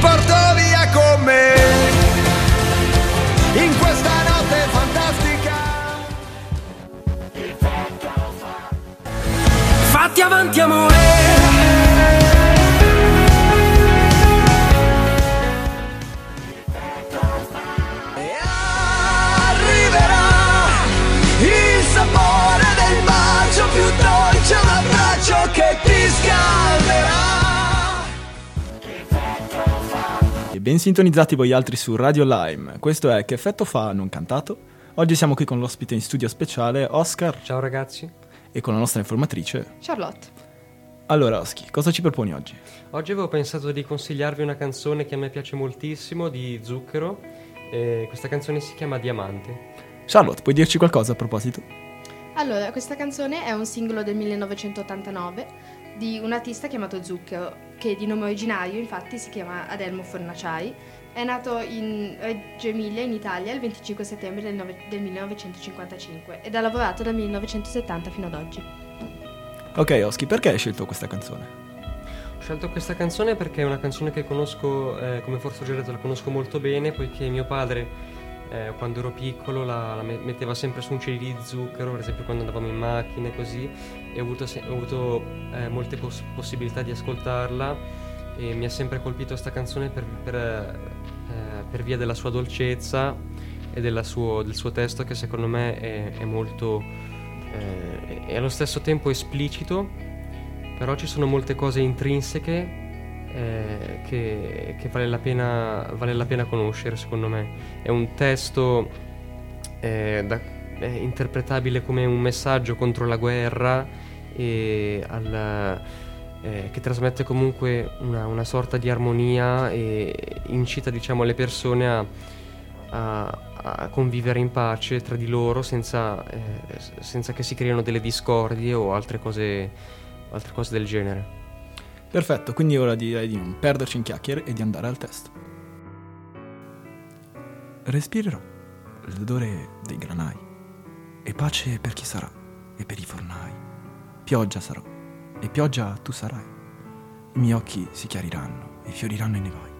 porto via con me in questa notte fantastica. Fatti avanti amore ben sintonizzati voi altri su Radio Lime. Questo è Che effetto fa non cantato? Oggi siamo qui con l'ospite in studio speciale, Oscar, Ciao ragazzi, e con la nostra informatrice. Charlotte. Allora, Oski, cosa ci proponi oggi? oggi avevo pensato di consigliarvi una canzone che a me piace moltissimo di Zucchero. e questa canzone si chiama Diamante. Charlotte, puoi dirci qualcosa a proposito? Allora, questa canzone è un singolo del 1989 di un artista chiamato Zucchero, che di nome originario infatti si chiama Adelmo Fornaciari. È nato in Reggio Emilia, in Italia, il 25 settembre del, nove- del 1955 ed ha lavorato dal 1970 fino ad oggi. Ok, Oski, perché hai scelto questa canzone? Ho scelto questa canzone perché è una canzone che conosco, eh, come forse ho già detto, la conosco molto bene, poiché mio padre, eh, quando ero piccolo, la, la me- metteva sempre su un CD di zucchero, per esempio quando andavamo in macchina e così, e ho avuto, ho avuto, eh, molte pos- possibilità di ascoltarla e mi ha sempre colpito questa canzone per, per, eh, per via della sua dolcezza e suo- del suo testo che secondo me è, è molto... eh, è allo stesso tempo esplicito, però ci sono molte cose intrinseche eh, che, che vale, la pena, vale la pena conoscere, secondo me. È un testo eh, da- è interpretabile come un messaggio contro la guerra e al- eh, che trasmette comunque una, una sorta di armonia e incita diciamo, le persone a, a- a convivere in pace tra di loro senza, eh, senza che si creino delle discordie o altre cose, altre cose del genere. Perfetto, quindi ora direi di non perderci in chiacchiere e di andare al testo. Respirerò l'odore dei granai e pace per chi sarà e per i fornai. Pioggia sarò e pioggia tu sarai. I miei occhi si chiariranno e fioriranno i nevai.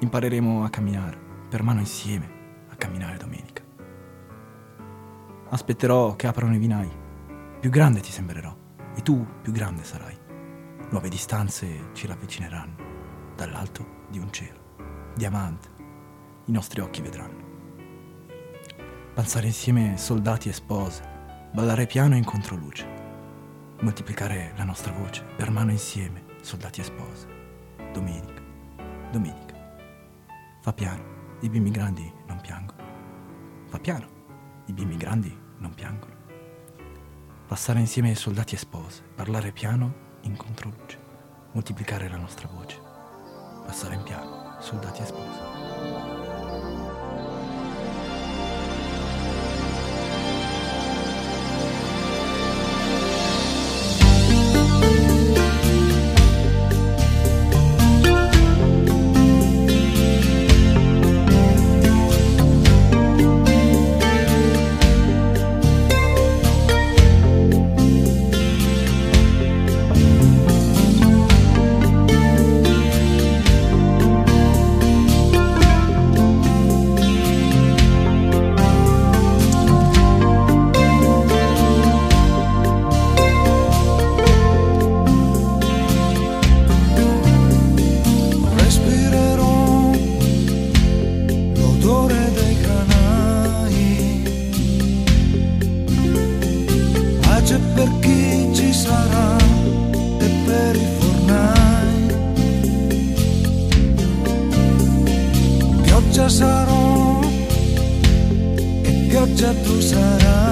Impareremo a camminare per mano insieme a camminare domenica. Aspetterò che aprano i vinai. Più grande ti sembrerò e tu più grande sarai. Nuove distanze ci ravvicineranno dall'alto di un cielo. Diamante, i nostri occhi vedranno. Danzare insieme soldati e spose, ballare piano in controluce, moltiplicare la nostra voce per mano insieme, soldati e spose. Domenica, domenica. Fa piano, i bimbi grandi non piangono. Fa piano, i bimbi grandi non piangono. Passare insieme soldati e spose, parlare piano in controluce, moltiplicare la nostra voce, passare in piano, soldati e e pioggia tu sarai.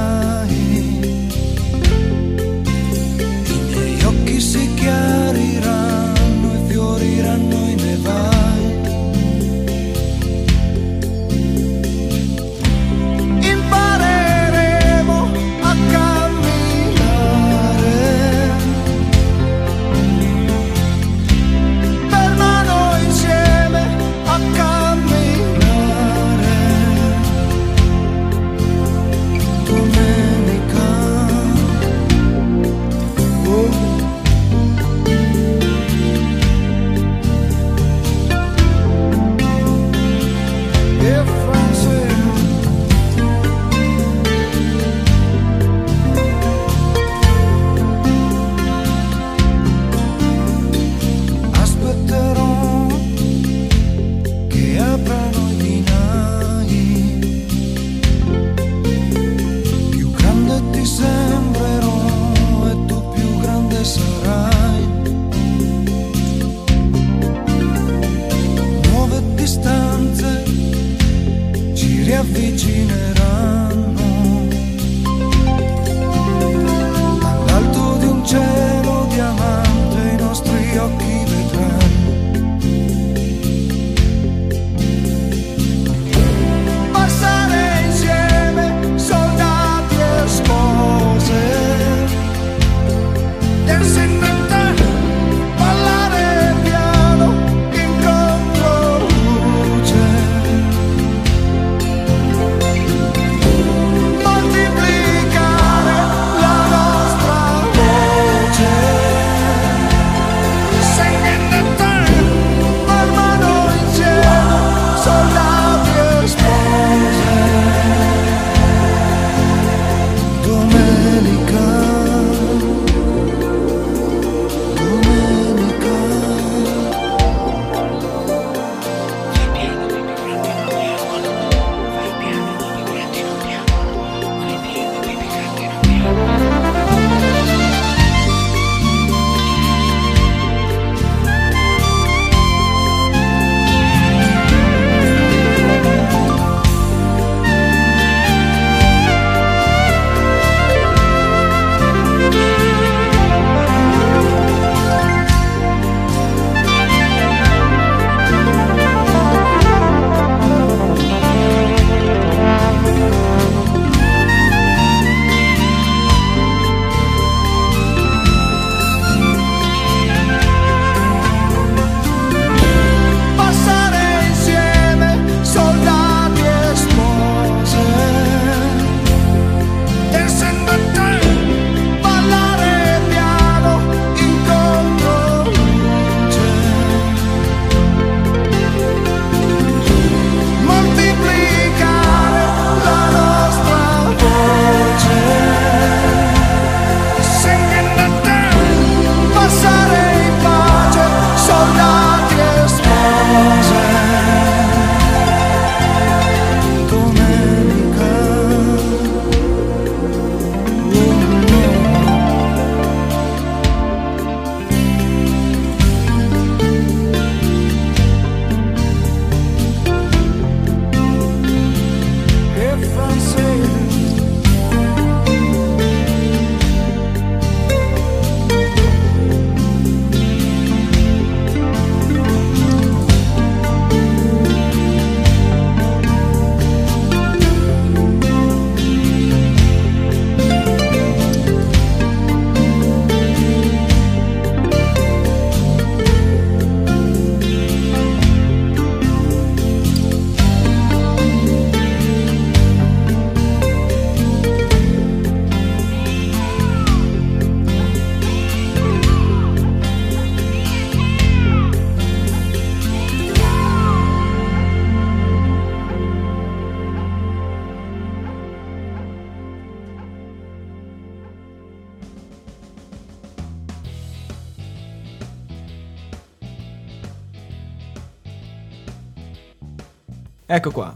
Ecco qua.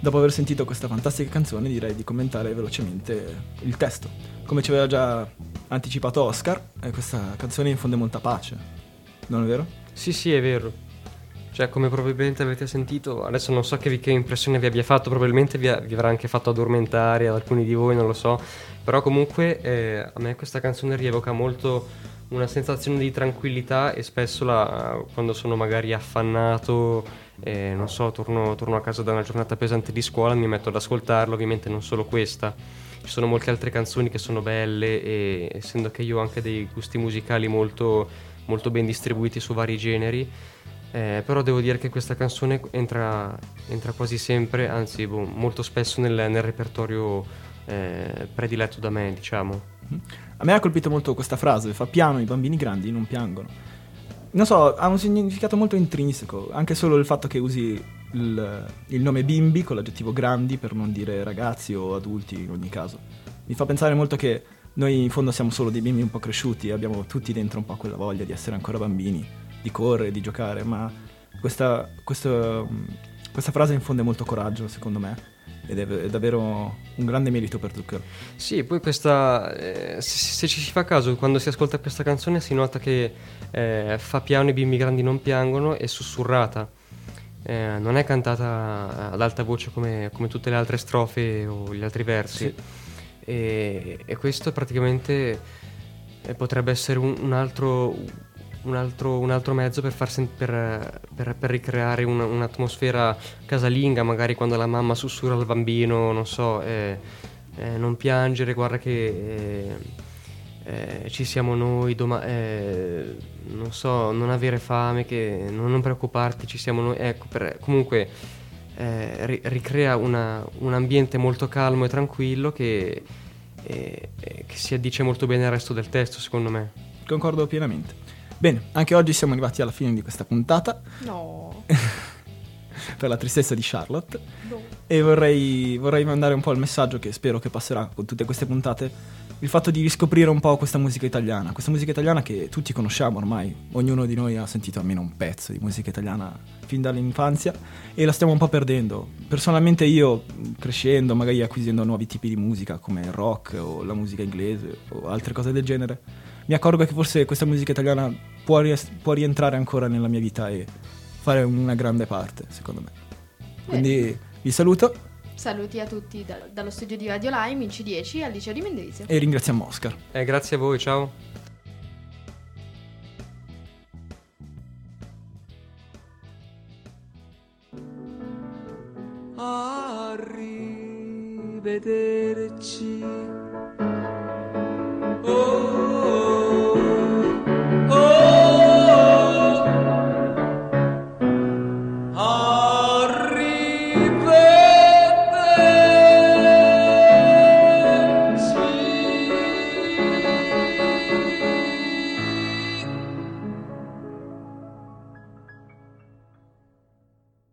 Dopo aver sentito questa fantastica canzone direi di commentare velocemente il testo. Come ci aveva già anticipato Oscar, eh, questa canzone infonde molta pace. Non è vero? Sì, sì, è vero. Cioè, come probabilmente avete sentito, adesso non so che, che impressione vi abbia fatto, probabilmente vi, vi avrà anche fatto addormentare ad alcuni di voi, non lo so. Però comunque eh, a me questa canzone rievoca molto una sensazione di tranquillità e spesso la- quando sono magari affannato, eh, non so, torno, torno a casa da una giornata pesante di scuola, mi metto ad ascoltarlo, ovviamente non solo questa. Ci sono molte altre canzoni che sono belle e essendo che io ho anche dei gusti musicali molto, molto ben distribuiti su vari generi, eh, però devo dire che questa canzone entra, entra quasi sempre, anzi boh, molto spesso nel, nel repertorio eh, prediletto da me, diciamo. A me ha colpito molto questa frase, fa piano, i bambini grandi non piangono. Non so, ha un significato molto intrinseco, anche solo il fatto che usi il, il nome bimbi con l'aggettivo grandi per non dire ragazzi o adulti in ogni caso. Mi fa pensare molto che noi in fondo siamo solo dei bimbi un po' cresciuti, abbiamo tutti dentro un po' quella voglia di essere ancora bambini, di correre, di giocare, ma questa, questo- questa frase infonde molto coraggio secondo me ed è, è davvero un grande merito per Zucchero. Sì, poi questa, eh, se, se ci si fa caso, quando si ascolta questa canzone si nota che eh, fa piano i bimbi grandi non piangono, è sussurrata. eh, non è cantata ad alta voce come, come, tutte le altre strofe o gli altri versi. Sì. E, e, questo praticamente eh, potrebbe essere un, un, altro, un, altro, un, altro, mezzo per, sen- per, per, per ricreare un, un'atmosfera casalinga, magari quando la mamma sussurra al bambino, non so, eh, eh, non piangere, guarda che eh, eh, ci siamo noi, doma- eh, non so, non avere fame, che, non, non, preoccuparti, ci siamo noi. Ecco, comunque eh, ri- ricrea una, un ambiente molto calmo e tranquillo che, che si addice molto bene al resto del testo, secondo me. Concordo pienamente. Bene, anche oggi siamo arrivati alla fine di questa puntata. No. per la tristezza di Charlotte. No. E vorrei, vorrei mandare un po' il messaggio che spero che passerà con tutte queste puntate il fatto di riscoprire un po' questa musica italiana, questa musica italiana che tutti conosciamo ormai, ognuno di noi ha sentito almeno un pezzo di musica italiana fin dall'infanzia e la stiamo un po' perdendo. Personalmente io, crescendo, magari acquisendo nuovi tipi di musica come il rock o la musica inglese o altre cose del genere, mi accorgo che forse questa musica italiana può, ries- può rientrare ancora nella mia vita e fare una grande parte, secondo me. Quindi vi saluto Saluti a tutti da, dallo studio di Radio Lime in C10 al liceo di Mendrisio. E ringraziamo Oscar. Eh, grazie a voi, ciao.